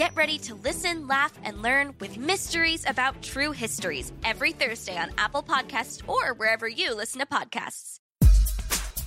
Get ready to listen, laugh, and learn with Mysteries About True Histories every Thursday on Apple Podcasts or wherever you listen to podcasts.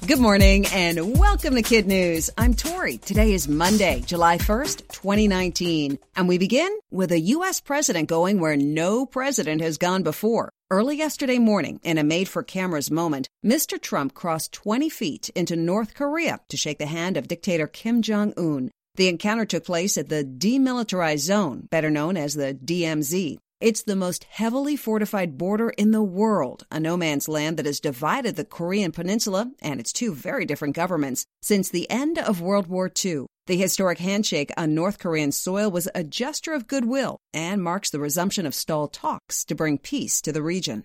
Good morning and welcome to Kid News. I'm Tori. Today is Monday, July 1st, 2019. And we begin with a U.S. president going where no president has gone before. Early yesterday morning, in a made for cameras moment, Mr. Trump crossed 20 feet into North Korea to shake the hand of dictator Kim Jong un. The encounter took place at the Demilitarized Zone, better known as the DMZ. It's the most heavily fortified border in the world, a no man's land that has divided the Korean peninsula and its two very different governments since the end of World War II. The historic handshake on North Korean soil was a gesture of goodwill and marks the resumption of stalled talks to bring peace to the region.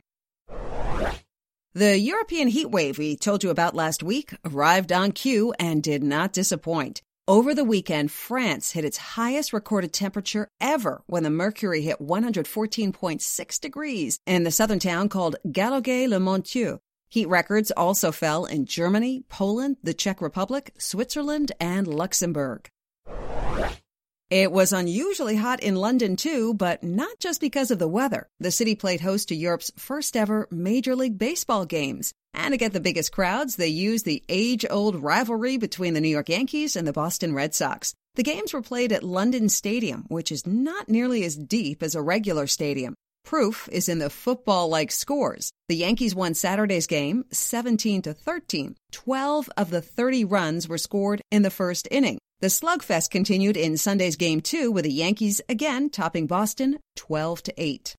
The European heat wave we told you about last week arrived on cue and did not disappoint. Over the weekend, France hit its highest recorded temperature ever when the mercury hit 114.6 degrees in the southern town called Gallargues-le-Montueux. Heat records also fell in Germany, Poland, the Czech Republic, Switzerland, and Luxembourg. It was unusually hot in London too, but not just because of the weather. The city played host to Europe's first ever Major League Baseball games. And to get the biggest crowds, they used the age old rivalry between the New York Yankees and the Boston Red Sox. The games were played at London Stadium, which is not nearly as deep as a regular stadium. Proof is in the football like scores. The Yankees won Saturday's game 17 to 13. 12 of the 30 runs were scored in the first inning. The slugfest continued in Sunday's game 2 with the Yankees again topping Boston 12 to 8.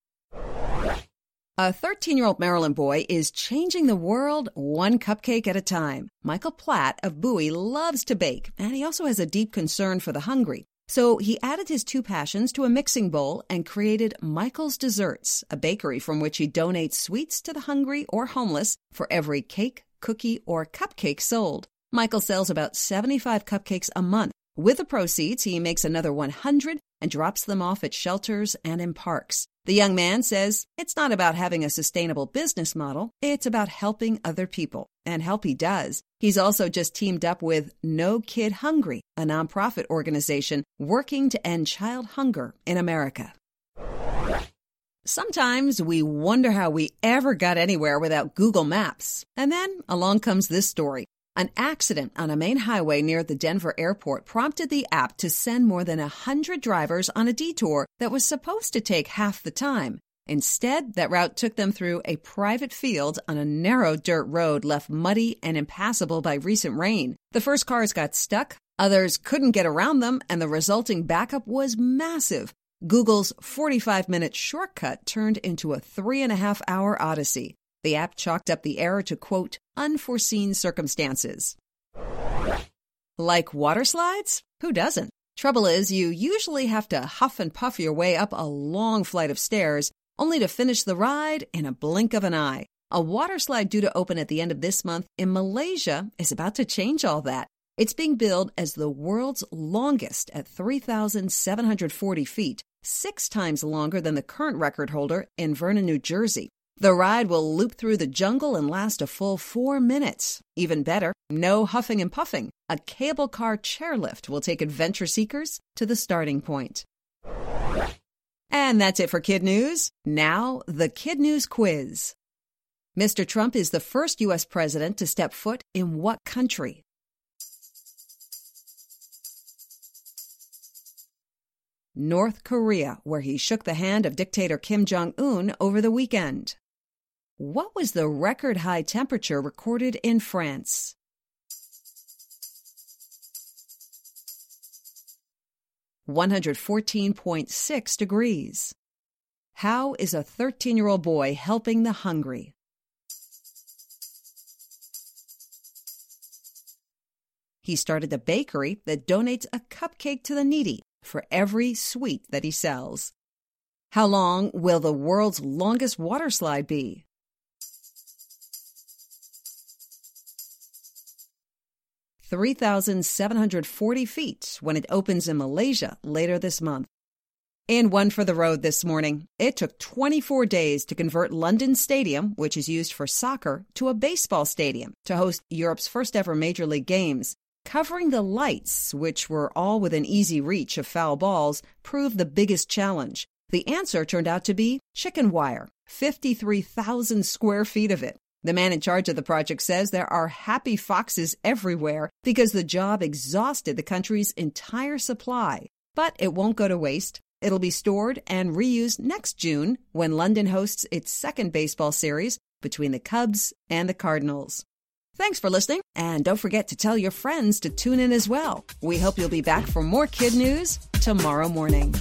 A 13 year old Maryland boy is changing the world one cupcake at a time. Michael Platt of Bowie loves to bake, and he also has a deep concern for the hungry. So he added his two passions to a mixing bowl and created Michael's Desserts, a bakery from which he donates sweets to the hungry or homeless for every cake, cookie, or cupcake sold. Michael sells about 75 cupcakes a month. With the proceeds, he makes another 100 and drops them off at shelters and in parks. The young man says it's not about having a sustainable business model, it's about helping other people. And help he does. He's also just teamed up with No Kid Hungry, a nonprofit organization working to end child hunger in America. Sometimes we wonder how we ever got anywhere without Google Maps. And then along comes this story. An accident on a main highway near the Denver airport prompted the app to send more than 100 drivers on a detour that was supposed to take half the time. Instead, that route took them through a private field on a narrow dirt road left muddy and impassable by recent rain. The first cars got stuck, others couldn't get around them, and the resulting backup was massive. Google's 45 minute shortcut turned into a three and a half hour odyssey. The app chalked up the error to, quote, unforeseen circumstances. Like water slides? Who doesn't? Trouble is, you usually have to huff and puff your way up a long flight of stairs, only to finish the ride in a blink of an eye. A water slide due to open at the end of this month in Malaysia is about to change all that. It's being billed as the world's longest at 3,740 feet, six times longer than the current record holder in Vernon, New Jersey. The ride will loop through the jungle and last a full four minutes. Even better, no huffing and puffing. A cable car chairlift will take adventure seekers to the starting point. And that's it for Kid News. Now, the Kid News quiz. Mr. Trump is the first U.S. president to step foot in what country? North Korea, where he shook the hand of dictator Kim Jong un over the weekend. What was the record high temperature recorded in France? One hundred fourteen point six degrees. How is a 13 year old boy helping the hungry? He started a bakery that donates a cupcake to the needy for every sweet that he sells. How long will the world's longest water slide be? 3,740 feet when it opens in Malaysia later this month. And one for the road this morning, it took 24 days to convert London Stadium, which is used for soccer, to a baseball stadium to host Europe's first ever Major League games. Covering the lights, which were all within easy reach of foul balls, proved the biggest challenge. The answer turned out to be chicken wire, 53,000 square feet of it. The man in charge of the project says there are happy foxes everywhere because the job exhausted the country's entire supply. But it won't go to waste. It'll be stored and reused next June when London hosts its second baseball series between the Cubs and the Cardinals. Thanks for listening, and don't forget to tell your friends to tune in as well. We hope you'll be back for more kid news tomorrow morning.